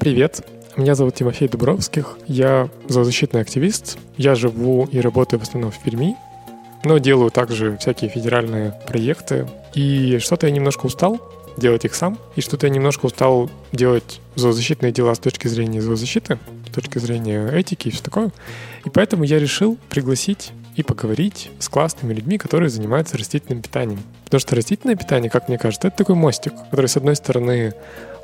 Привет, меня зовут Тимофей Дубровских, я зоозащитный активист, я живу и работаю в основном в Перми, но делаю также всякие федеральные проекты. И что-то я немножко устал делать их сам, и что-то я немножко устал делать зоозащитные дела с точки зрения зоозащиты, с точки зрения этики и все такое. И поэтому я решил пригласить и поговорить с классными людьми, которые занимаются растительным питанием. Потому что растительное питание, как мне кажется, это такой мостик, который, с одной стороны,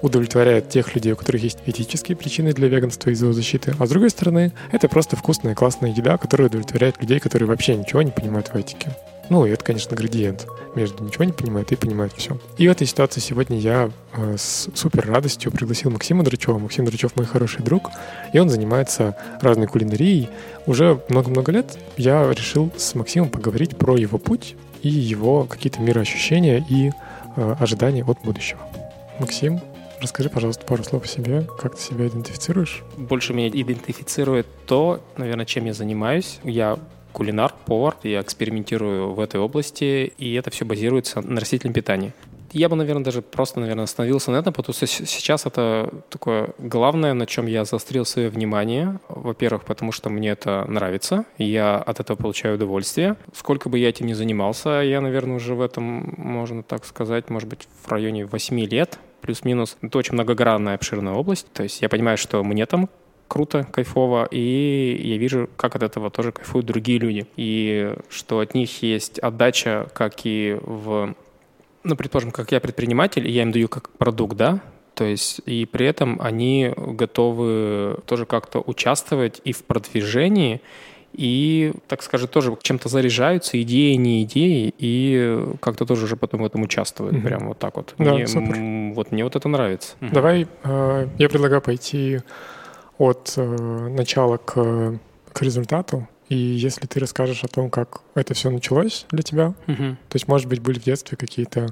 удовлетворяет тех людей, у которых есть этические причины для веганства и зоозащиты, а с другой стороны, это просто вкусная, классная еда, которая удовлетворяет людей, которые вообще ничего не понимают в этике. Ну, и это, конечно, градиент между ничего не понимает и понимает все. И в этой ситуации сегодня я э, с супер радостью пригласил Максима Драчева. Максим Драчев мой хороший друг, и он занимается разной кулинарией. Уже много-много лет я решил с Максимом поговорить про его путь и его какие-то мироощущения и э, ожидания от будущего. Максим, Расскажи, пожалуйста, пару слов о себе. Как ты себя идентифицируешь? Больше меня идентифицирует то, наверное, чем я занимаюсь. Я кулинар, повар, я экспериментирую в этой области, и это все базируется на растительном питании. Я бы, наверное, даже просто, наверное, остановился на этом, потому что сейчас это такое главное, на чем я заострил свое внимание. Во-первых, потому что мне это нравится, и я от этого получаю удовольствие. Сколько бы я этим ни занимался, я, наверное, уже в этом, можно так сказать, может быть, в районе 8 лет, плюс-минус. Это очень многогранная, обширная область. То есть я понимаю, что мне там круто, кайфово, и я вижу, как от этого тоже кайфуют другие люди. И что от них есть отдача, как и в... Ну, предположим, как я предприниматель, и я им даю как продукт, да, то есть и при этом они готовы тоже как-то участвовать и в продвижении, и, так скажем, тоже чем-то заряжаются, идеи, не идеи, и как-то тоже уже потом в этом участвуют. Mm-hmm. Прям вот так вот. Да, мне, супер. Вот мне вот это нравится. Давай, э, я предлагаю пойти от э, начала к, к результату. И если ты расскажешь о том, как это все началось для тебя, mm-hmm. то есть, может быть, были в детстве какие-то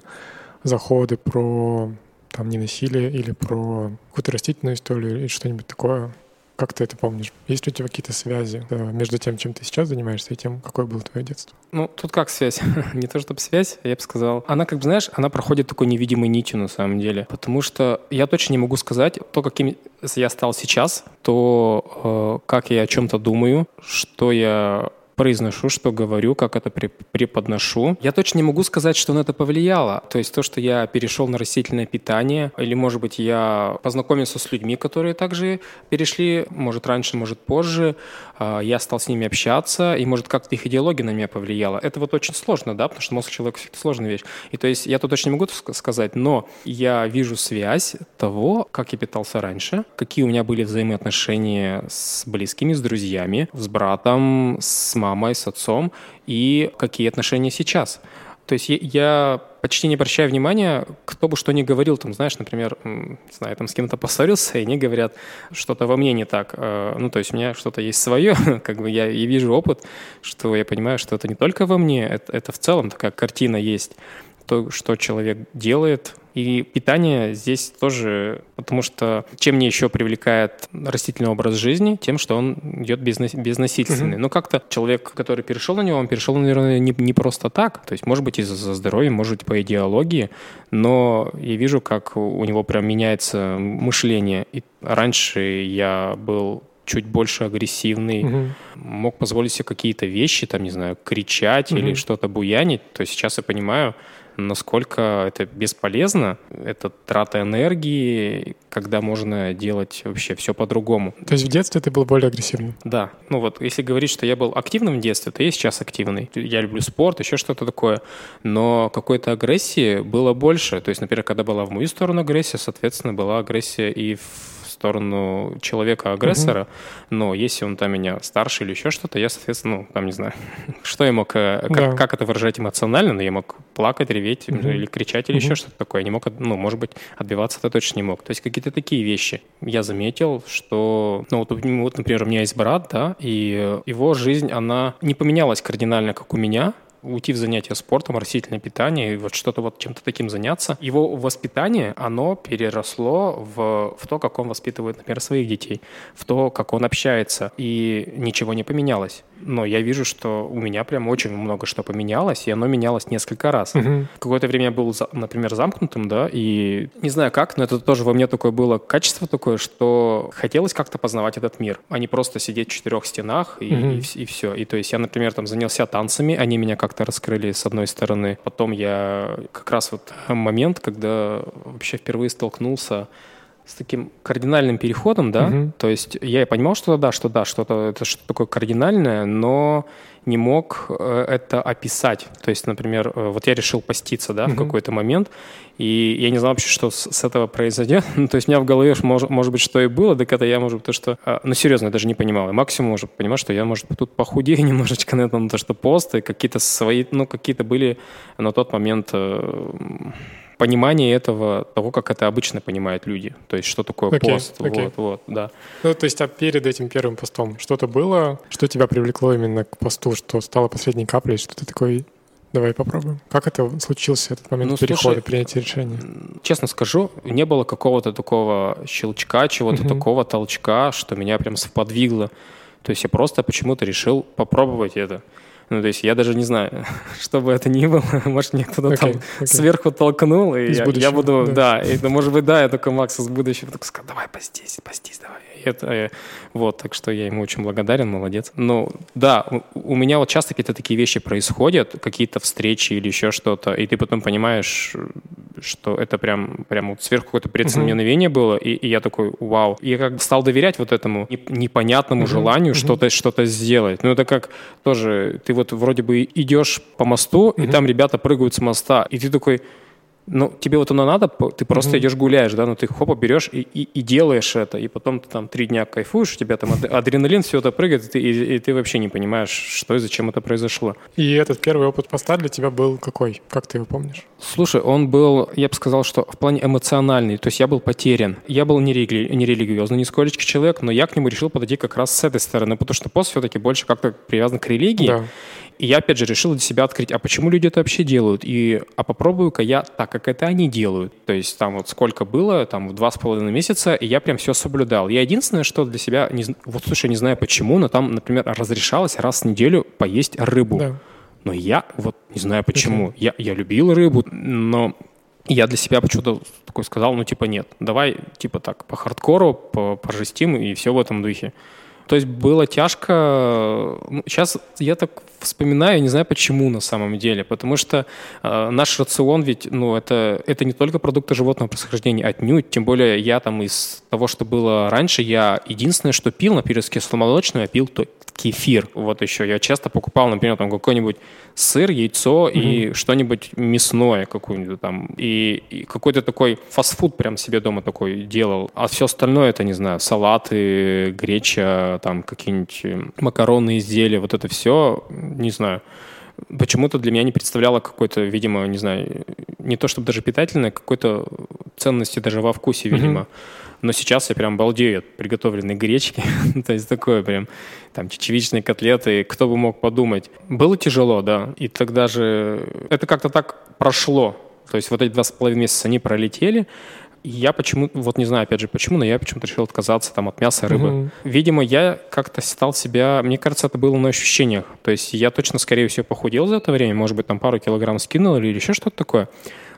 заходы про там ненасилие или про какую-то растительную историю или что-нибудь такое, как ты это помнишь? Есть ли у тебя какие-то связи э, между тем, чем ты сейчас занимаешься, и тем, какое было твое детство? Ну, тут как связь? Не то, чтобы связь, я бы сказал. Она, как бы, знаешь, она проходит такой невидимой нитью на самом деле. Потому что я точно не могу сказать, то, каким я стал сейчас, то, э, как я о чем-то думаю, что я произношу, что говорю, как это преподношу. Я точно не могу сказать, что на это повлияло. То есть то, что я перешел на растительное питание, или, может быть, я познакомился с людьми, которые также перешли, может, раньше, может, позже, а, я стал с ними общаться, и, может, как-то их идеология на меня повлияла. Это вот очень сложно, да, потому что мозг человека — это сложная вещь. И то есть я тут точно не могу сказать, но я вижу связь того, как я питался раньше, какие у меня были взаимоотношения с близкими, с друзьями, с братом, с мамой, с отцом, и какие отношения сейчас. То есть я почти не обращаю внимания, кто бы что ни говорил, там, знаешь, например, знаю, там с кем-то поссорился, и они говорят, что-то во мне не так. Э, ну, то есть у меня что-то есть свое, как бы я и вижу опыт, что я понимаю, что это не только во мне, это, это в целом такая картина есть то, что человек делает. И питание здесь тоже, потому что чем мне еще привлекает растительный образ жизни, тем, что он идет безна- безнасильственный. Mm-hmm. Но как-то человек, который перешел на него, он перешел, наверное, не, не просто так. То есть, может быть, из-за здоровья, может быть, по идеологии, но я вижу, как у него прям меняется мышление. И раньше я был чуть больше агрессивный, угу. мог позволить себе какие-то вещи, там, не знаю, кричать угу. или что-то буянить, то сейчас я понимаю, насколько это бесполезно, это трата энергии, когда можно делать вообще все по-другому. То есть в детстве ты был более агрессивным? Да. Ну вот, если говорить, что я был активным в детстве, то я сейчас активный. Я люблю спорт, еще что-то такое. Но какой-то агрессии было больше. То есть, например, когда была в мою сторону агрессия, соответственно, была агрессия и в сторону человека-агрессора, угу. но если он там меня старше или еще что-то, я, соответственно, ну, там, не знаю, что я мог, э, как, да. как это выражать эмоционально, но я мог плакать, реветь угу. или кричать или угу. еще что-то такое. Я не мог, ну, может быть, отбиваться это точно не мог. То есть какие-то такие вещи. Я заметил, что, ну, вот, вот, например, у меня есть брат, да, и его жизнь, она не поменялась кардинально, как у меня, уйти в занятия спортом, растительное питание, и вот что-то вот чем-то таким заняться. Его воспитание, оно переросло в, в то, как он воспитывает, например, своих детей, в то, как он общается, и ничего не поменялось. Но я вижу, что у меня прям очень много что поменялось, и оно менялось несколько раз. Мгм. Какое-то время я был, например, замкнутым, да, и не знаю как, но это тоже во мне такое было качество такое, что хотелось как-то познавать этот мир, а не просто сидеть в четырех стенах и, Мгм. и, все. И то есть я, например, там занялся танцами, они меня как-то раскрыли с одной стороны. Потом я как раз вот момент, когда вообще впервые столкнулся с таким кардинальным переходом, да, Мгм. то есть я и понимал, что да, что да, что-то это что-то такое кардинальное, но не мог э, это описать. То есть, например, э, вот я решил поститься, да, в Мгм. какой-то момент, и я не знал вообще, что с, с этого произойдет. Ну, то есть у меня в голове, может, может быть, что и было, так это я, может быть, то, что... э, Ну, серьезно, я даже не понимал. И максимум, может, понимал, что я, может, тут похудею немножечко на этом, то, что посты, какие-то свои, ну, какие-то были на тот момент э, понимание этого, того, как это обычно понимают люди. То есть, что такое Окей, пост. окей. Вот, вот, да. Ну, то есть, а перед этим первым постом что-то было, что тебя привлекло именно к посту, что стало последней каплей, что ты такой, давай попробуем. Как это случился, этот момент Ну, перехода, слушай, принятия решения? Честно скажу, не было какого-то такого щелчка, чего-то Мгм. такого толчка, что меня прям сподвигло. То есть я просто почему-то решил попробовать это. Ну, то есть я даже не знаю, что бы это ни было, может, мне кто-то Окей, там окей. сверху толкнул, и Из я, я буду, да. да, и, ну, может быть, да, я такой Макс из будущего такой сказал, давай постись, постись, давай. И это, э, вот, так что я ему очень благодарен, молодец. Ну, да, у, меня вот часто какие-то такие вещи происходят, какие-то встречи или еще что-то, и ты потом понимаешь, что это прям, прям вот сверху какое-то предзнаменовение было, и, и я такой, вау. И я как бы стал доверять вот этому неп- непонятному Мгм, желанию мгм. что-то что-то сделать. Ну, это как тоже, ты вот вроде бы идешь по мосту, и Мгм. там ребята прыгают с моста, и ты такой, ну, тебе вот оно надо, ты просто Мгм. идешь гуляешь, да, ну, ты хопа берешь и, и, и делаешь это, и потом ты там три дня кайфуешь, у тебя там ад- адреналин, все это прыгает, и ты, и- и ты вообще не понимаешь, что и зачем это произошло. И этот первый опыт поста для тебя был какой? Как ты его помнишь? Слушай, он был, я бы сказал, что в плане эмоциональный, то есть я был потерян. Я был не, рели- не религиозный, нисколечко человек, но я к нему решил подойти как раз с этой стороны, потому что пост все-таки больше как-то привязан к религии. Да. И я, опять же, решил для себя открыть, а почему люди это вообще делают? И, а попробую-ка я так, как это они делают. То есть там вот сколько было, там в два с половиной месяца, и я прям все соблюдал. Я единственное, что для себя, не, вот слушай, не знаю почему, но там, например, разрешалось раз в неделю поесть рыбу. Да. Но я вот не знаю почему. Я, я любил рыбу, но я для себя почему-то такой сказал, ну типа нет, давай типа так по хардкору, по, пожестим и все в этом духе. То есть было тяжко. Ну, сейчас я так вспоминаю, не знаю почему на самом деле, потому что э, наш рацион ведь, ну это это не только продукты животного происхождения, отнюдь. Тем более я там из того, что было раньше, я единственное, что пил на перекрестке кисломолочного, я пил то кефир. Вот еще я часто покупал, например, там какой-нибудь сыр, яйцо и что-нибудь мясное какое-нибудь там. И, и какой-то такой фастфуд прям себе дома такой делал. А все остальное, это, не знаю, салаты, греча, там какие-нибудь макаронные изделия, вот это все, не знаю. Почему-то для меня не представляло какой-то, видимо, не знаю, не то чтобы даже питательной, какой-то ценности даже во вкусе, видимо. Но сейчас я прям балдею от приготовленной гречки. То есть такое прям, там, чечевичные котлеты, кто бы мог подумать. Было тяжело, да. И тогда же это как-то так прошло. То есть вот эти два с половиной месяца они пролетели. Я почему, вот не знаю, опять же, почему, но я почему-то решил отказаться там от мяса, рыбы. Мгм. Видимо, я как-то стал себя, мне кажется, это было на ощущениях. То есть я точно, скорее всего, похудел за это время, может быть, там пару килограмм скинул или еще что-то такое.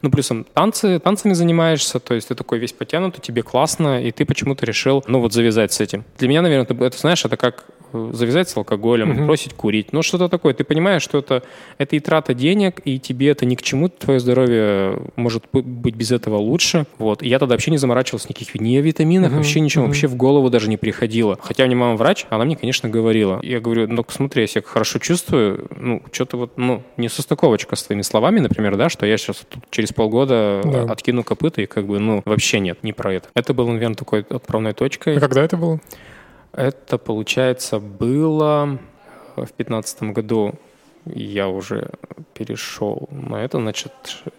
Ну, плюсом танцы, танцами занимаешься, то есть ты такой весь потянутый, тебе классно, и ты почему-то решил, ну, вот завязать с этим. Для меня, наверное, это, это знаешь, это как завязать с алкоголем, Мгм. бросить курить. Ну, что-то такое. Ты понимаешь, что это, это и трата денег, и тебе это ни к чему, твое здоровье может быть без этого лучше. Вот. И я тогда вообще не заморачивался никаких ни о витаминах, Мгм, вообще ничего, мгм. вообще в голову даже не приходило. Хотя у меня мама врач, она мне, конечно, говорила. Я говорю, ну, смотри, я себя хорошо чувствую, ну, что-то вот, ну, не состыковочка с твоими словами, например, да, что я сейчас тут через полгода Да. откину копыта, и как бы, ну, вообще нет, не про это. Это было, наверное, такой отправной точкой. А когда это было? Это, получается, было в пятнадцатом году. Я уже перешел на это, значит,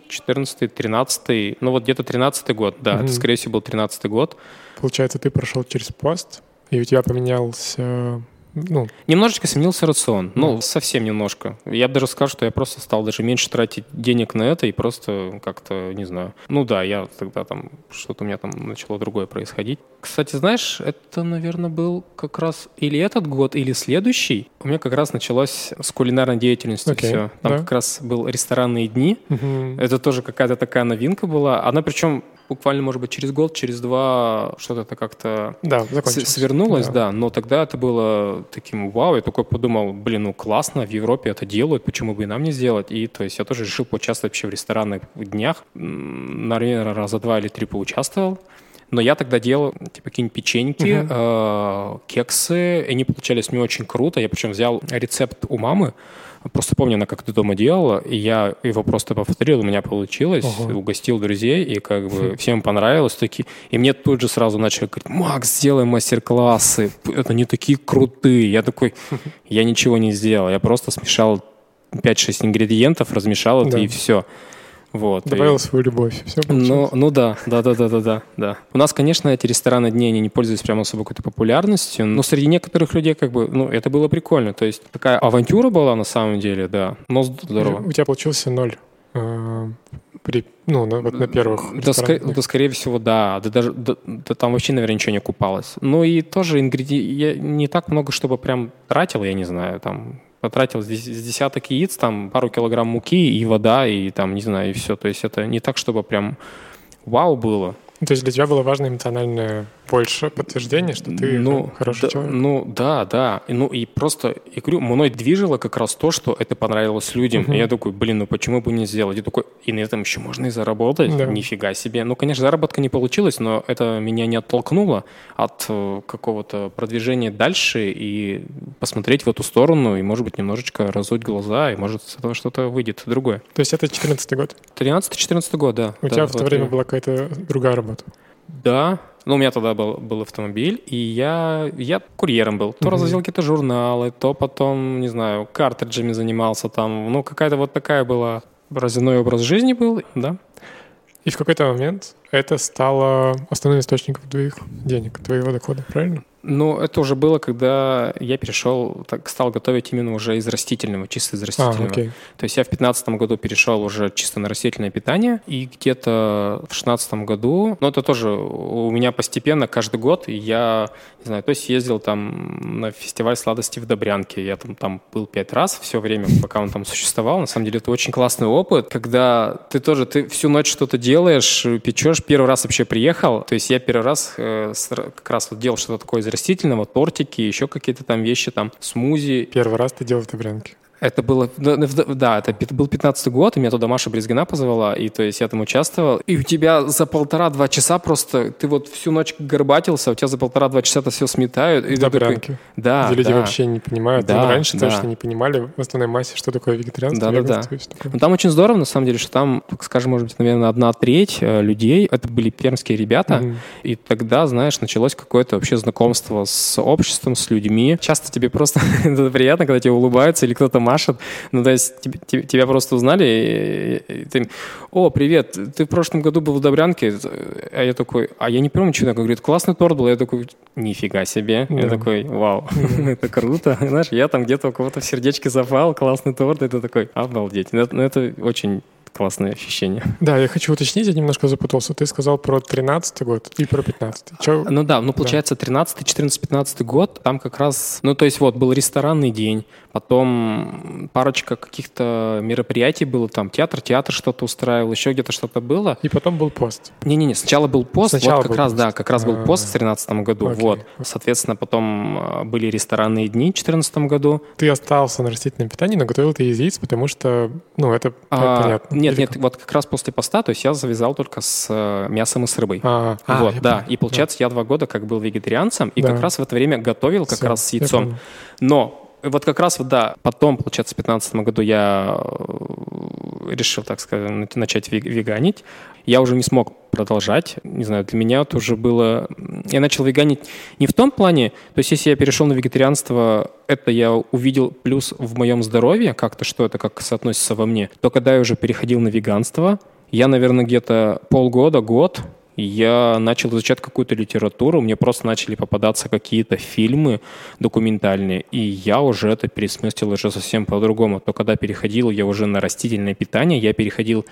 14 13 ну вот где-то 13 год, да, Мгм. это, скорее всего, был 13 год. Получается, ты прошел через пост, и у тебя поменялся Ну, Немножечко сменился рацион. Ну, совсем немножко. Я бы даже скажу, что я просто стал даже меньше тратить денег на это и просто как-то, не знаю. Ну да, я тогда там, что-то у меня там начало другое происходить. Кстати, знаешь, это, наверное, был как раз или этот год, или следующий. У меня как раз началось с кулинарной деятельности Окей, все. Там да. как раз был ресторанные дни. мгм. Это тоже какая-то такая новинка была. Она причем буквально, может быть, через год, через два что-то это как-то да, свернулось, да. но тогда это было таким вау, я такой подумал, блин, ну классно, в Европе это делают, почему бы и нам не сделать, и то есть я тоже решил поучаствовать вообще в ресторанных днях, наверное, раза два или три поучаствовал, но я тогда делал типа какие-нибудь печеньки, э, кексы, и они получались мне очень круто, я причем взял рецепт у мамы, Просто помню, она как-то дома делала, и я его просто повторил, у меня получилось, Ого. угостил друзей, и как бы всем понравилось. Такие. И мне тут же сразу начали говорить, Макс, сделай мастер-классы, это не такие крутые. Я такой, я ничего не сделал, я просто смешал 5-6 ингредиентов, размешал это Да. и все. Вот. И- Добавил свою любовь. Все ну, ну да, да, да, да, да, да, да. У нас, конечно, эти рестораны дни, они не пользуются прямо особо какой-то популярностью, но среди некоторых людей, как бы, ну, это было прикольно. То есть такая авантюра была на самом деле, да. Но здорово. У тебя получился ноль. э, при, ну, на, вот на первых Да, ресторанах. да, скорее всего, да. Да, даже, да, да там вообще, наверное, ничего не купалось. Ну и тоже ингредиенты... Я не так много, чтобы прям тратил, я не знаю, там потратил с дес- с десяток яиц, там пару килограмм муки и вода, и там, не знаю, и все. То есть это не так, чтобы прям вау было. То есть для тебя было важно эмоциональное больше подтверждение, что ты ну, хороший да, человек? Ну, да, да. И, Ну, и просто, и говорю, мной движило как раз то, что это понравилось людям. Мгм. И я такой, блин, ну почему бы не сделать? И такой, и на этом еще можно и заработать. Да. Нифига себе. Ну, конечно, заработка не получилось, но это меня не оттолкнуло от э, какого-то продвижения дальше и посмотреть в эту сторону, и, может быть, немножечко разуть глаза, и, может, с этого что-то выйдет другое. То есть это 14 год. 13-14 год, да. У Да, тебя в то время я- была какая-то другая работа. да. Ну, у меня тогда был, был автомобиль, и я, я курьером был. То Мгм. развозил какие-то журналы, то потом, не знаю, картриджами занимался там. Ну, какая-то вот такая была разиной образ жизни был, да. И в какой-то момент это стало основным источником твоих денег, твоего дохода, правильно? Ну, это уже было, когда я перешел, так, стал готовить именно уже из растительного, чисто из А, растительного. окей. То есть я в 2015 году перешел уже чисто на растительное питание, и где-то в 2016 году, ну это тоже у меня постепенно каждый год, я, не знаю, то есть ездил там на фестиваль сладостей в Добрянке, я там, там был пять раз все время, пока он там существовал. На самом деле это очень классный опыт, когда ты тоже, ты всю ночь что-то делаешь, печешь, первый раз вообще приехал, то есть я первый раз э, как раз вот делал что-то такое из растительного, тортики, еще какие-то там вещи, там смузи, Первый раз ты делал в Добрянке. Это было, да, да, это был 15 год, и меня туда Маша Брезгина позвала, и то есть я там участвовал. И у тебя за полтора-два часа просто, ты вот всю ночь горбатился, у тебя за полтора-два часа это все сметают. И ты такой, да, где люди да. вообще не понимают. Да, раньше да. точно не понимали в основной массе, что такое вегетарианство, веганство и всё такое. Ну, там очень здорово, на самом деле, что там, так скажем, может быть, наверное, одна треть э, людей, это были пермские ребята, Мгм. и тогда, знаешь, началось какое-то вообще знакомство с обществом, с людьми. Часто тебе просто это приятно, когда тебе улыбаются или кто-то машет. Ну, то есть тебе- тебя просто узнали, и, и ты, о, привет, ты в прошлом году был в Добрянке, а я такой, а я не помню, что такое. Говорит, классный торт был. Я такой, нифига себе. Я Да. такой, вау, это круто. Знаешь, я там где-то у кого-то в сердечке запал, классный торт, ты такой, обалдеть. Ну, это- ну, это очень классное ощущение. Да, я хочу уточнить, я немножко запутался. Ты сказал про 13 год и про 15 Чё? Ну да, ну получается 13, 14, 15 год, там как раз, ну то есть вот был ресторанный день, потом парочка каких-то мероприятий было, там театр, театр что-то устраивал, еще где-то что-то было. И потом был пост. Не-не-не, сначала был пост, Сначала вот как был раз, пост. да, как раз был А. пост в 13 году, Окей. вот. Соответственно, потом э, были ресторанные дни в 14 году. Ты остался на растительном питании, но готовил ты из яиц, потому что, ну, это А, понятно. Нет, нет, вот как раз после поста, то есть я завязал только с э, мясом и с рыбой. А, а, вот, я да. понял. И получается, я два года как был вегетарианцем, и Да. как раз в это время готовил как Всё, раз с яйцом. Но вот как раз вот, да, потом, получается, в 2015 году я э, решил, так сказать, на- начать вег- веганить. Я уже не смог продолжать. Не знаю, для меня это уже было... Я начал веганить не в том плане, то есть если я перешел на вегетарианство, это я увидел плюс в моем здоровье, как-то, что это как соотносится во мне, то когда я уже переходил на веганство, я, наверное, где-то полгода, год я начал изучать какую-то литературу, мне просто начали попадаться какие-то фильмы документальные, и я уже это пересмыслил уже совсем по-другому. То когда переходил я уже на растительное питание, я переходил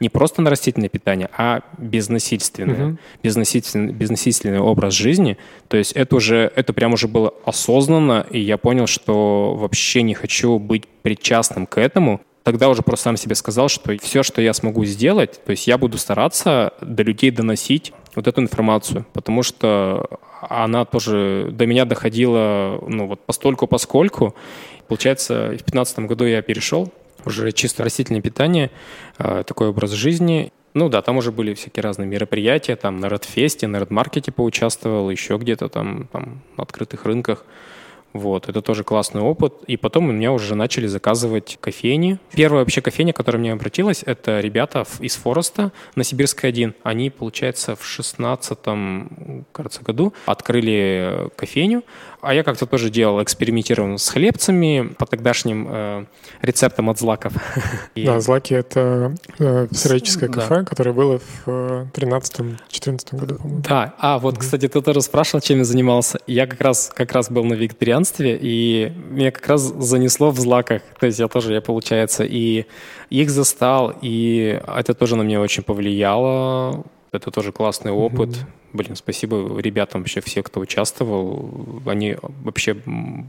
не просто на растительное питание, а безнасильственное, угу. безнасильственный, безнасильственный образ жизни. То есть это уже, это прям уже было осознанно, и я понял, что вообще не хочу быть причастным к этому. Тогда уже просто сам себе сказал, что все, что я смогу сделать, то есть я буду стараться до людей доносить вот эту информацию, потому что она тоже до меня доходила, ну вот постольку поскольку. Получается, в 2015 году я перешел уже чисто растительное питание, а, такой образ жизни. Ну да, там уже были всякие разные мероприятия, там на Redfest, на Redmarket поучаствовал, еще где-то там, там на открытых рынках. Вот, это тоже классный опыт. И потом у меня уже начали заказывать кофейни. Первая вообще кофейня, которая мне обратилась, это ребята из Фореста на Сибирской 1. Они, получается, в 16 кажется, году открыли кофейню. А я как-то тоже делал, экспериментировал с хлебцами по тогдашним э, рецептам от злаков. Да, злаки — это э, сыроическое кафе, которое было в 13-14 э, году, по-моему. Да, а вот, кстати, ты тоже спрашивал, чем я занимался. Я как раз, как раз был на вегетарианстве, и меня как раз занесло в злаках. То есть я тоже, я, получается, и их застал, и это тоже на меня очень повлияло. Это тоже классный опыт. Mm-hmm. Блин, спасибо ребятам вообще, все, кто участвовал. Они вообще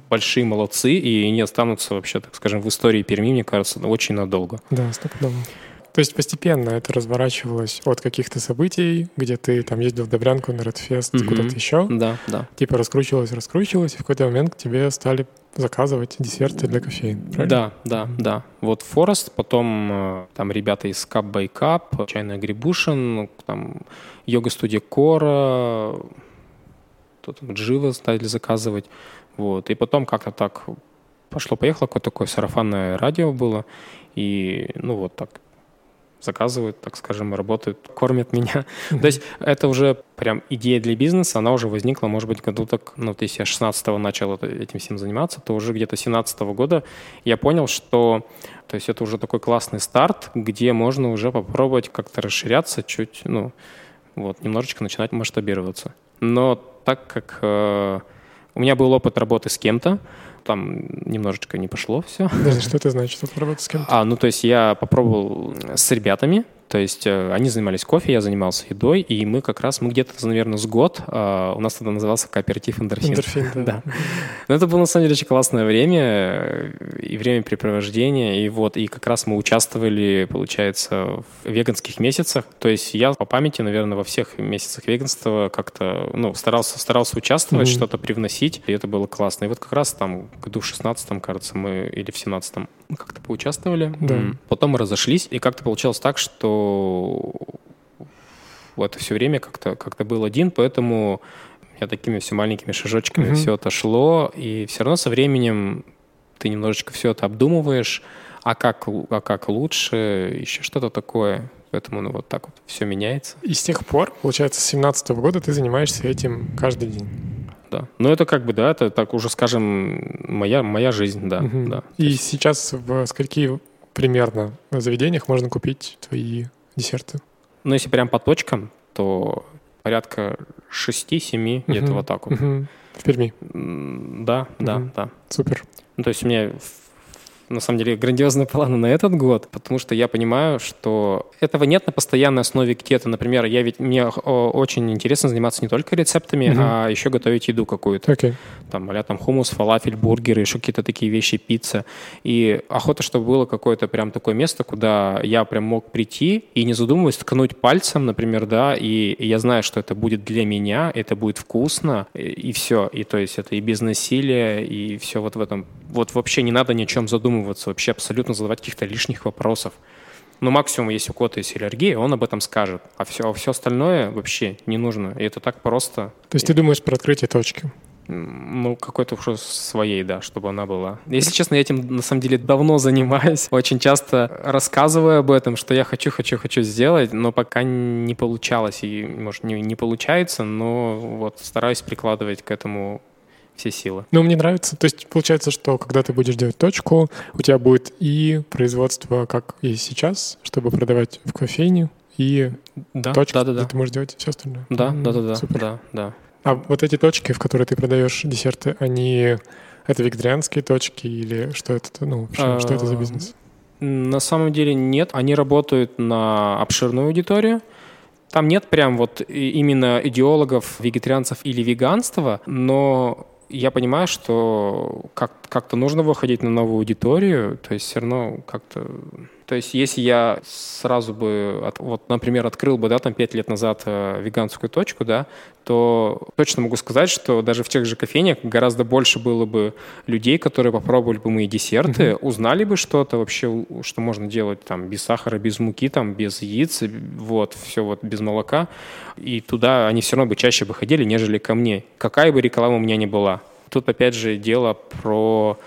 большие молодцы, и они останутся вообще, так скажем, в истории Перми, мне кажется, очень надолго. Да, стопудово. То есть постепенно это разворачивалось от каких-то событий, где ты там ездил в Добрянку на Redfest, mm-hmm. куда-то еще. Да, да. Типа раскручивалось, раскручивалось, и в какой-то момент к тебе стали заказывать десерты для кофеин, правильно? Да, да, да. Вот Форест, потом э, там ребята из Cup by Cup, Чайная Грибушин, там йога-студия Кора, тут Джива стали заказывать. Вот. И потом как-то так пошло-поехало, какое-то такое сарафанное радио было. И, ну, вот так заказывают, так скажем, работают, кормят меня. То есть это уже прям идея для бизнеса, она уже возникла, может быть, году так, ну, то есть я 16-го начал этим всем заниматься, то уже где-то 17 -го года я понял, что то есть это уже такой классный старт, где можно уже попробовать как-то расширяться чуть, ну, вот, немножечко начинать масштабироваться. Но так как э, у меня был опыт работы с кем-то, там немножечко не пошло все. Что это значит, работать с кем-то? А, ну то есть я попробовал с ребятами, то есть э, они занимались кофе, я занимался едой, и мы как раз, мы где-то, наверное, с год, э, у нас тогда назывался кооператив «Эндорфин». «Эндорфин», да. да. Но это было, на самом деле, очень классное время, э, и времяпрепровождение, и вот, и как раз мы участвовали, получается, в веганских месяцах, то есть я по памяти, наверное, во всех месяцах веганства как-то, ну, старался, старался участвовать, mm-hmm. что-то привносить, и это было классно. И вот как раз там, году в 16 кажется, мы, или в 17 как-то поучаствовали, да. потом мы разошлись, и как-то получилось так, что вот все время как-то как был один, поэтому я такими все маленькими шажочками mm-hmm. все это шло, и все равно со временем ты немножечко все это обдумываешь, а как, а как лучше, еще что-то такое. Поэтому ну, вот так вот все меняется. И с тех пор, получается, с 17 года ты занимаешься этим каждый день. Да. Ну, это как бы, да, это так уже, скажем, моя, моя жизнь, да. Угу. да. И есть... сейчас в скольки примерно заведениях можно купить твои десерты? Ну, если прям по точкам, то порядка 6-7, угу. где-то вот так вот. Угу. В Перми? Да, да, угу. да. Супер. Ну, то есть у меня на самом деле, грандиозные планы на этот год, потому что я понимаю, что этого нет на постоянной основе где-то. Например, я ведь мне очень интересно заниматься не только рецептами, mm-hmm. а еще готовить еду какую-то. Okay. Там, а там хумус, фалафель, бургеры, еще какие-то такие вещи, пицца. И охота, чтобы было какое-то прям такое место, куда я прям мог прийти и не задумываясь, ткнуть пальцем, например, да, и, я знаю, что это будет для меня, это будет вкусно, и, и все. И то есть это и без насилия, и все вот в этом. Вот вообще не надо ни о чем задумываться вообще абсолютно задавать каких-то лишних вопросов. Но максимум, если у кого-то есть аллергия, он об этом скажет. А все, а все остальное вообще не нужно. И это так просто. То есть ты думаешь про открытие точки? Ну, какой-то уже своей, да, чтобы она была. Если честно, я этим на самом деле давно занимаюсь. Очень часто рассказываю об этом, что я хочу, хочу, хочу сделать, но пока не получалось. И, может, не, не получается, но вот стараюсь прикладывать к этому все силы. Ну, мне нравится. То есть получается, что когда ты будешь делать точку, у тебя будет и производство, как и сейчас, чтобы продавать в кофейне, и Да, точка, да, да, да. ты можешь делать все остальное. Да, М, да, да, да, Супер. да, да. А вот эти точки, в которые ты продаешь десерты, они это вегетарианские точки или что это? Ну, вообще, что это за А, бизнес? На самом деле нет. Они работают на обширную аудиторию. Там нет прям вот именно идеологов, вегетарианцев или веганства, но я понимаю, что как- как-то нужно выходить на новую аудиторию, то есть все равно как-то... То есть если я сразу бы, от- вот, например, открыл бы, да, там пять лет назад э, веганскую точку, да, то точно могу сказать, что даже в тех же кофейнях гораздо больше было бы людей, которые попробовали бы мои десерты, узнали бы что-то вообще, что можно делать там без сахара, без муки, там без яиц, вот, все вот без молока. И туда они все равно бы чаще бы ходили, нежели ко мне. Какая бы реклама у меня ни была. Тут опять же дело про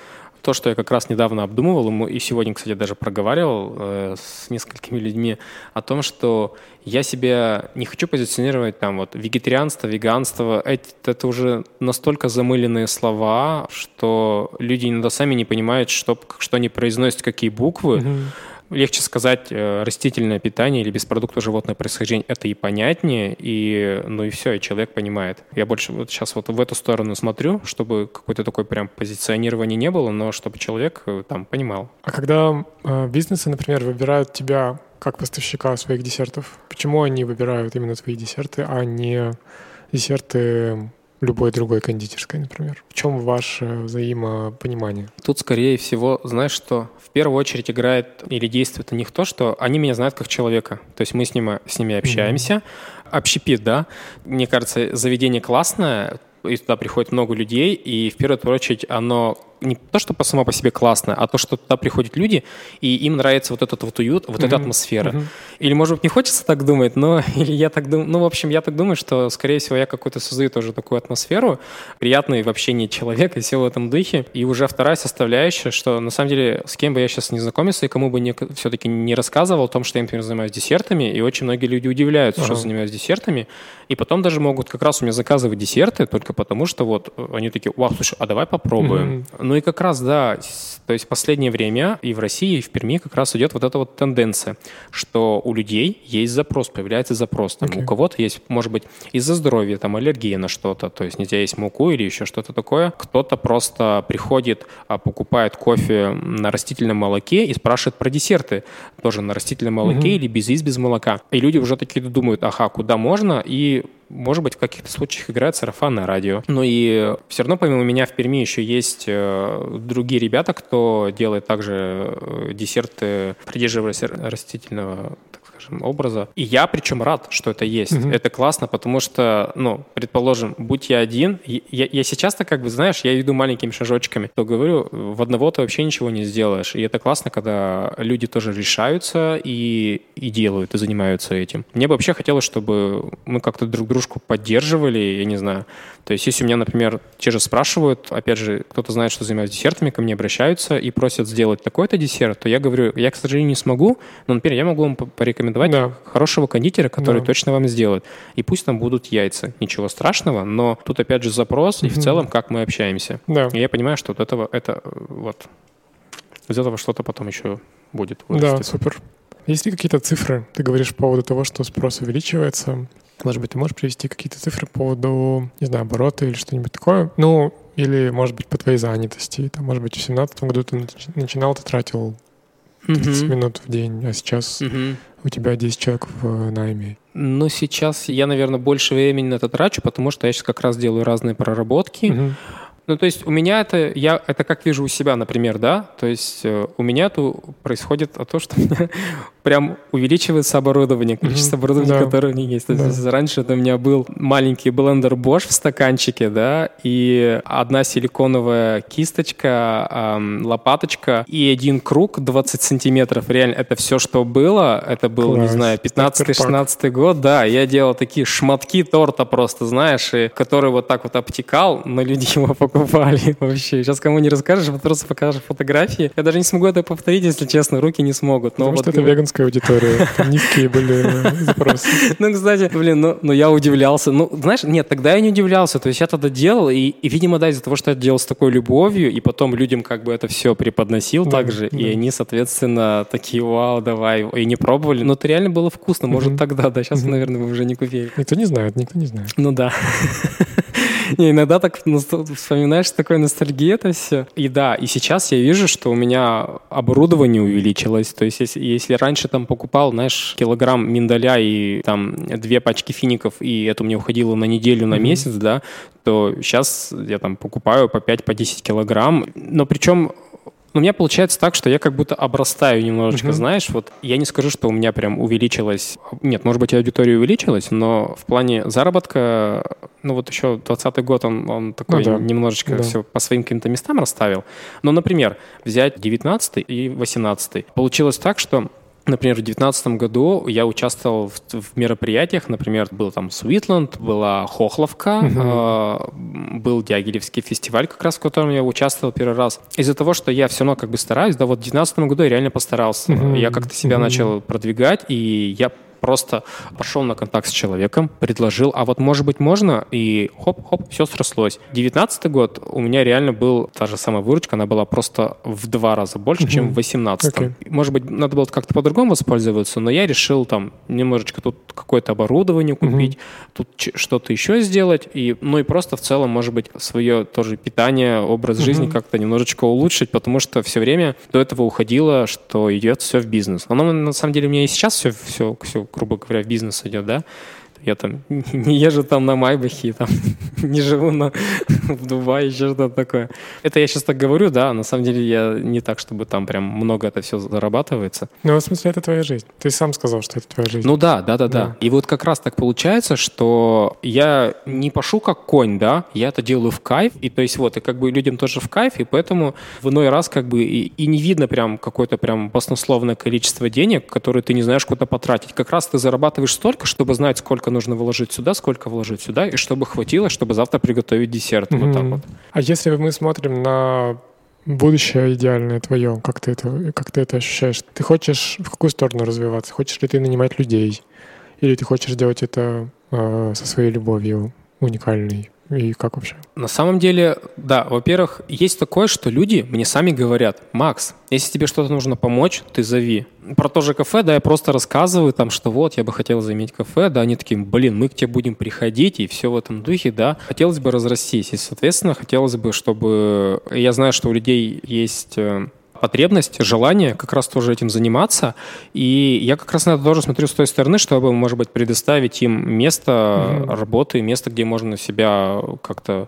то, что я как раз недавно обдумывал, и сегодня, кстати, даже проговаривал э, с несколькими людьми о том, что я себя не хочу позиционировать там вот вегетарианство, веганство. Эти- Это уже настолько замыленные слова, что люди иногда сами не понимают, что, что они произносят, какие буквы. Мгм. Легче сказать э, растительное питание или без продукта животного происхождения. Это и понятнее, и ну и все, и человек понимает. Я больше вот сейчас вот в эту сторону смотрю, чтобы какое-то такое прям позиционирование не было, но чтобы человек э, там понимал. А когда э, бизнесы, например, выбирают тебя как поставщика своих десертов, почему они выбирают именно твои десерты, а не десерты любой другой кондитерской, например? В чем ваше взаимопонимание? Тут, скорее всего, знаешь, что в первую очередь играет или действует у них то, что они меня знают как человека. То есть мы с ними, с ними общаемся. Общепит, да. Мне кажется, заведение классное, и туда приходит много людей, и в первую очередь оно не то, что по само по себе классно, а то, что туда приходят люди, и им нравится вот этот вот уют, вот эта атмосфера. Или, может быть, не хочется так думать, но или я так думаю. Ну, в общем, я так думаю, что, скорее всего, я какую-то создаю тоже такую атмосферу, приятной в общении человека, и все в этом духе. И уже вторая составляющая, что, на самом деле, с кем бы я сейчас не знакомился и кому бы не, все-таки не рассказывал о том, что я, например, занимаюсь десертами, и очень многие люди удивляются, что Ага. занимаюсь десертами, и потом даже могут как раз у меня заказывать десерты только потому, что вот э, они такие, вау, слушай, а давай попробуем. Ну и как раз, да, то есть в последнее время и в России, и в Перми как раз идет вот эта вот тенденция, что у людей есть запрос, появляется запрос. Там, Окей. У кого-то есть, может быть, из-за здоровья, там, аллергия на что-то, то есть нельзя есть муку или еще что-то такое. Кто-то просто приходит, а, покупает кофе на растительном молоке и спрашивает про десерты, тоже на растительном молоке Мгм. или без яиц, без молока. И люди уже такие думают, ага, куда можно, и может быть, в каких-то случаях играет сарафанное радио. Ну и все равно, помимо меня, в Перми еще есть э, другие ребята, кто делает также э, десерты, придерживаясь растительного, скажем, образа. И я причем рад, что это есть. Мгм. Это классно, потому что, ну, предположим, будь я один, я, я сейчас-то как бы, знаешь, я иду маленькими шажочками, то говорю, в одного ты вообще ничего не сделаешь. И это классно, когда люди тоже решаются и, и делают, и занимаются этим. Мне бы вообще хотелось, чтобы мы как-то друг дружку поддерживали, я не знаю. То есть если у меня, например, те же спрашивают, опять же, кто-то знает, что занимаюсь десертами, ко мне обращаются и просят сделать такой-то десерт, то я говорю, я, к сожалению, не смогу, но, например, я могу вам по- порекомендовать Да. хорошего кондитера, который Да. точно вам сделает. И пусть там будут яйца. Ничего страшного, но тут опять же запрос и в целом, как мы общаемся. Да. И я понимаю, что от этого это э, вот из этого что-то потом еще будет. Да, вырастет. супер. Есть ли какие-то цифры? Ты говоришь по поводу того, что спрос увеличивается. Может быть, ты можешь привести какие-то цифры по поводу, не знаю, оборота или что-нибудь такое? Ну, или, может быть, по твоей занятости. Там, может быть, в 2017 году ты нач- начинал, ты тратил 30 Мгм. минут в день, а сейчас Мгм. у тебя 10 человек в найме. Но сейчас я, наверное, больше времени на это трачу, потому что я сейчас как раз делаю разные проработки. Мгм. Ну, то есть у меня это, я это как вижу у себя, например, да, то есть э, у меня то происходит то, что прям увеличивается оборудование, количество Мгм. оборудования, Да. которое у меня есть. То Да. есть раньше это у меня был маленький блендер Bosch в стаканчике, да, и одна силиконовая кисточка, ам, лопаточка и один круг 20 сантиметров. Реально, это все, что было. Это был, не Класс. знаю, 15-16 Стартер-пак. год, да, я делал такие шматки торта просто, знаешь, и который вот так вот обтекал, но люди его покупали вообще. Сейчас кому не расскажешь, вот просто покажешь фотографии. Я даже не смогу это повторить, если честно, руки не смогут. Но Потому вот что это веганская женская аудитория. Там низкие были запросы. Ну, кстати, блин, ну, ну я удивлялся. Ну, знаешь, нет, тогда я не удивлялся. То есть я тогда делал, и, и видимо, да, из-за того, что я делал с такой любовью, и потом людям как бы это все преподносил да, также, да. и они, соответственно, такие, вау, давай, и не пробовали. Но это реально было вкусно, может, тогда, да. Сейчас, наверное, вы уже не купили. Никто не знает, никто не знает. Ну да. Не, иногда так вспоминаешь такой ностальгии это все. И да, и сейчас я вижу, что у меня оборудование увеличилось. То есть если, если раньше там покупал, знаешь, килограмм миндаля и там две пачки фиников, и это мне уходило на неделю, на mm-hmm. месяц, да, то сейчас я там покупаю по 5-10 по килограмм. Но причем но у меня получается так, что я как будто обрастаю немножечко, uh-huh. знаешь, вот я не скажу, что у меня прям увеличилась, нет, может быть, аудитория увеличилась, но в плане заработка, ну вот еще 20 год он, он такой ну, да. немножечко да. все по своим каким-то местам расставил. Но, например, взять 19 и 18 получилось так, что Например, в 2019 году я участвовал в, в мероприятиях, например, был там Суитланд, была Хохловка, угу. э, был Дягилевский фестиваль, как раз в котором я участвовал первый раз. Из-за того, что я все равно как бы стараюсь, да, вот в 2019 году я реально постарался. Угу. Я как-то себя угу. начал продвигать, и я просто пошел на контакт с человеком, предложил, а вот может быть можно, и хоп-хоп, все срослось. Девятнадцатый год у меня реально был, та же самая выручка, она была просто в два раза больше, чем в восемнадцатом. Okay. Может быть, надо было как-то по-другому воспользоваться, но я решил там немножечко тут какое-то оборудование купить, mm-hmm. тут что-то еще сделать, и, ну и просто в целом, может быть, свое тоже питание, образ mm-hmm. жизни как-то немножечко улучшить, потому что все время до этого уходило, что идет все в бизнес. Оно на самом деле у меня и сейчас все, все, все грубо говоря, в бизнес идет, да, я там не езжу там на Майбахе, там не живу на, в Дубае, еще что-то такое. Это я сейчас так говорю, да, на самом деле я не так, чтобы там прям много это все зарабатывается. Ну, в смысле, это твоя жизнь. Ты сам сказал, что это твоя жизнь. Ну да, да, да, да. да. И вот как раз так получается, что я не пошу как конь, да, я это делаю в кайф, и то есть вот, и как бы людям тоже в кайф, и поэтому в иной раз как бы и, и не видно прям какое-то прям баснословное количество денег, которые ты не знаешь куда потратить. Как раз ты зарабатываешь столько, чтобы знать, сколько нужно вложить сюда, сколько вложить сюда, и чтобы хватило, чтобы завтра приготовить десерт. Mm-hmm. Вот так вот. А если мы смотрим на будущее идеальное твое, как ты это, как ты это ощущаешь? Ты хочешь в какую сторону развиваться? Хочешь ли ты нанимать людей? Или ты хочешь делать это э, со своей любовью уникальной? И как вообще? На самом деле, да, во-первых, есть такое, что люди мне сами говорят, Макс, если тебе что-то нужно помочь, ты зови. Про то же кафе, да, я просто рассказываю там, что вот, я бы хотел заиметь кафе, да, они такие, блин, мы к тебе будем приходить, и все в этом духе, да. Хотелось бы разрастись, и, соответственно, хотелось бы, чтобы... Я знаю, что у людей есть э, потребность, желание как раз тоже этим заниматься. И я как раз на это тоже смотрю с той стороны, чтобы, может быть, предоставить им место mm-hmm. работы, место, где можно себя как-то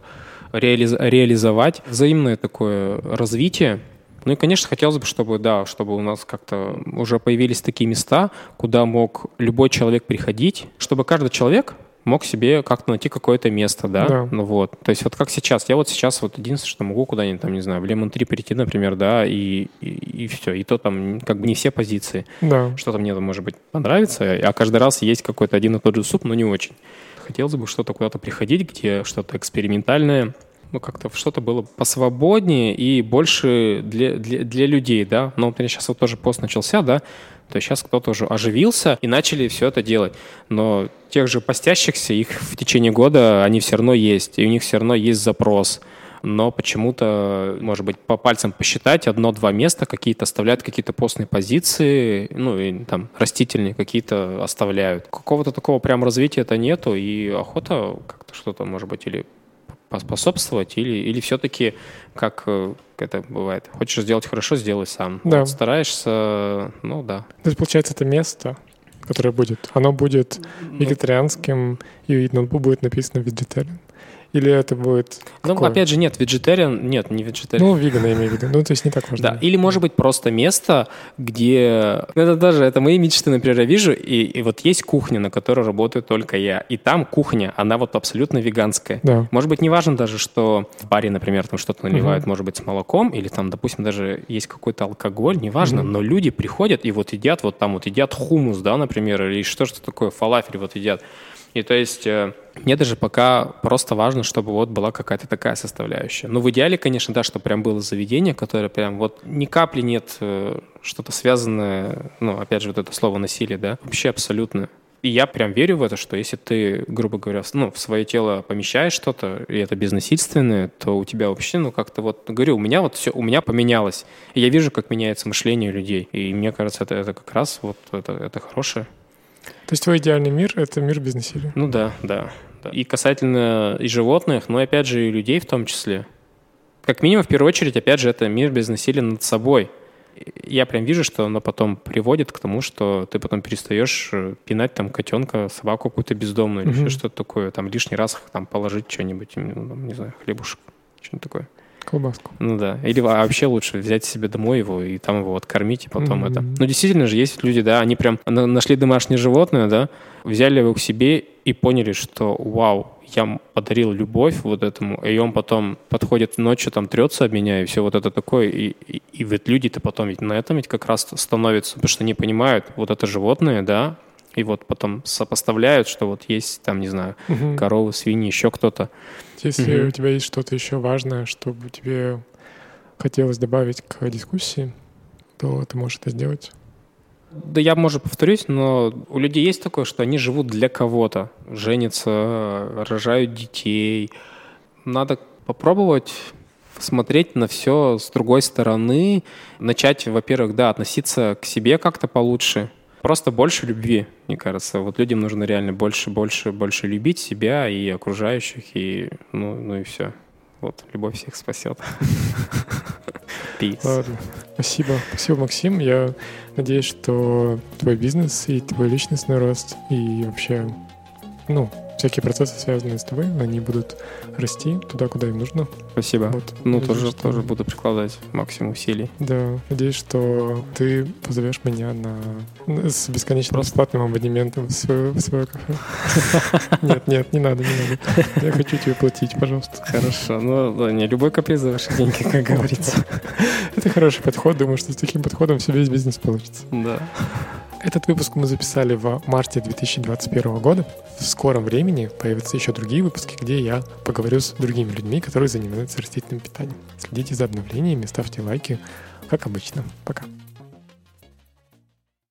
реализ- реализовать. Взаимное такое развитие. Ну и, конечно, хотелось бы, чтобы, да, чтобы у нас как-то уже появились такие места, куда мог любой человек приходить, чтобы каждый человек мог себе как-то найти какое-то место, да? да. Ну вот. То есть вот как сейчас. Я вот сейчас вот единственное, что могу куда-нибудь там, не знаю, в Lemon 3 перейти, например, да, и, и, и все. И то там как бы не все позиции. Да. Что-то мне, может быть, понравится, а каждый раз есть какой-то один и тот же суп, но не очень. Хотелось бы что-то куда-то приходить, где что-то экспериментальное, ну, как-то что-то было посвободнее и больше для, для, для людей, да. Но вот у меня сейчас вот тоже пост начался, да, то есть сейчас кто-то уже оживился и начали все это делать. Но тех же постящихся, их в течение года, они все равно есть, и у них все равно есть запрос но почему-то, может быть, по пальцам посчитать одно-два места какие-то оставляют какие-то постные позиции, ну и там растительные какие-то оставляют. Какого-то такого прям развития это нету, и охота как-то что-то, может быть, или поспособствовать, или, или все-таки, как э, это бывает, хочешь сделать хорошо, сделай сам. Да. Вот стараешься, ну да. То есть, получается, это место, которое будет, оно будет ну, вегетарианским, и на лбу будет написано vegetarian. Или это будет... Ну, какое? опять же, нет, vegetarian, нет, не vegetarian. Ну, веган, я имею в виду. Ну, то есть не так важно. Да, или может быть просто место, где... Ну, это даже, это мои мечты, например, я вижу, и, и вот есть кухня, на которой работаю только я, и там кухня, она вот абсолютно веганская. Да. Может быть, не важно даже, что в баре, например, там что-то наливают, угу. может быть, с молоком, или там, допустим, даже есть какой-то алкоголь, неважно, угу. но люди приходят и вот едят, вот там вот едят хумус, да, например, или что-то такое, фалафель вот едят И то есть э, мне даже пока просто важно, чтобы вот была какая-то такая составляющая. Ну, в идеале, конечно, да, что прям было заведение, которое прям вот ни капли нет э, что-то связанное, ну, опять же, вот это слово насилие, да, вообще абсолютно. И я прям верю в это, что если ты, грубо говоря, ну, в свое тело помещаешь что-то, и это безнасильственное, то у тебя вообще, ну, как-то вот, говорю, у меня вот все, у меня поменялось. И я вижу, как меняется мышление людей. И мне кажется, это, это как раз вот это, это хорошее. То есть твой идеальный мир — это мир без насилия? Ну да, да. да. И касательно и животных, но опять же и людей в том числе. Как минимум, в первую очередь, опять же, это мир без насилия над собой. Я прям вижу, что оно потом приводит к тому, что ты потом перестаешь э, пинать там котенка, собаку какую-то бездомную mm-hmm. или что-то такое, там лишний раз там положить что-нибудь, ну, не знаю, хлебушек, что-нибудь такое. Колбаску. Ну да. Или вообще лучше взять себе домой его и там его откормить, и потом mm-hmm. это. Ну, действительно же, есть люди, да, они прям нашли домашнее животное, да, взяли его к себе и поняли, что вау, я подарил любовь вот этому, и он потом подходит ночью, там трется об меня, и все вот это такое. И, и, и вот люди-то потом ведь на этом ведь как раз становятся, потому что они понимают, вот это животное, да, и вот потом сопоставляют, что вот есть там, не знаю, угу. коровы, свиньи, еще кто-то. Если угу. у тебя есть что-то еще важное, чтобы тебе хотелось добавить к дискуссии, то ты можешь это сделать. Да я, может, повторюсь, но у людей есть такое, что они живут для кого-то. Женятся, рожают детей. Надо попробовать смотреть на все с другой стороны, начать, во-первых, да, относиться к себе как-то получше, просто больше любви, мне кажется. Вот людям нужно реально больше, больше, больше любить себя и окружающих, и ну, ну и все. Вот, любовь всех спасет. Peace. Ладно. Спасибо. Спасибо, Максим. Я надеюсь, что твой бизнес и твой личностный рост и вообще, ну, всякие процессы, связанные с тобой, они будут расти туда, куда им нужно. Спасибо. Вот. Ну, надеюсь, тоже, что... тоже буду прикладывать максимум усилий. Да, надеюсь, что ты позовешь меня на с бесконечно бесплатным абонементом в свое, в свое кафе. Нет, нет, не надо, не надо. Я хочу тебе платить, пожалуйста. Хорошо. Ну, не любой каприз за ваши деньги, как говорится. Это хороший подход. Думаю, что с таким подходом все весь бизнес получится. Да. Этот выпуск мы записали в марте 2021 года. В скором времени появятся еще другие выпуски, где я поговорю с другими людьми, которые занимаются растительным питанием. Следите за обновлениями, ставьте лайки, как обычно. Пока.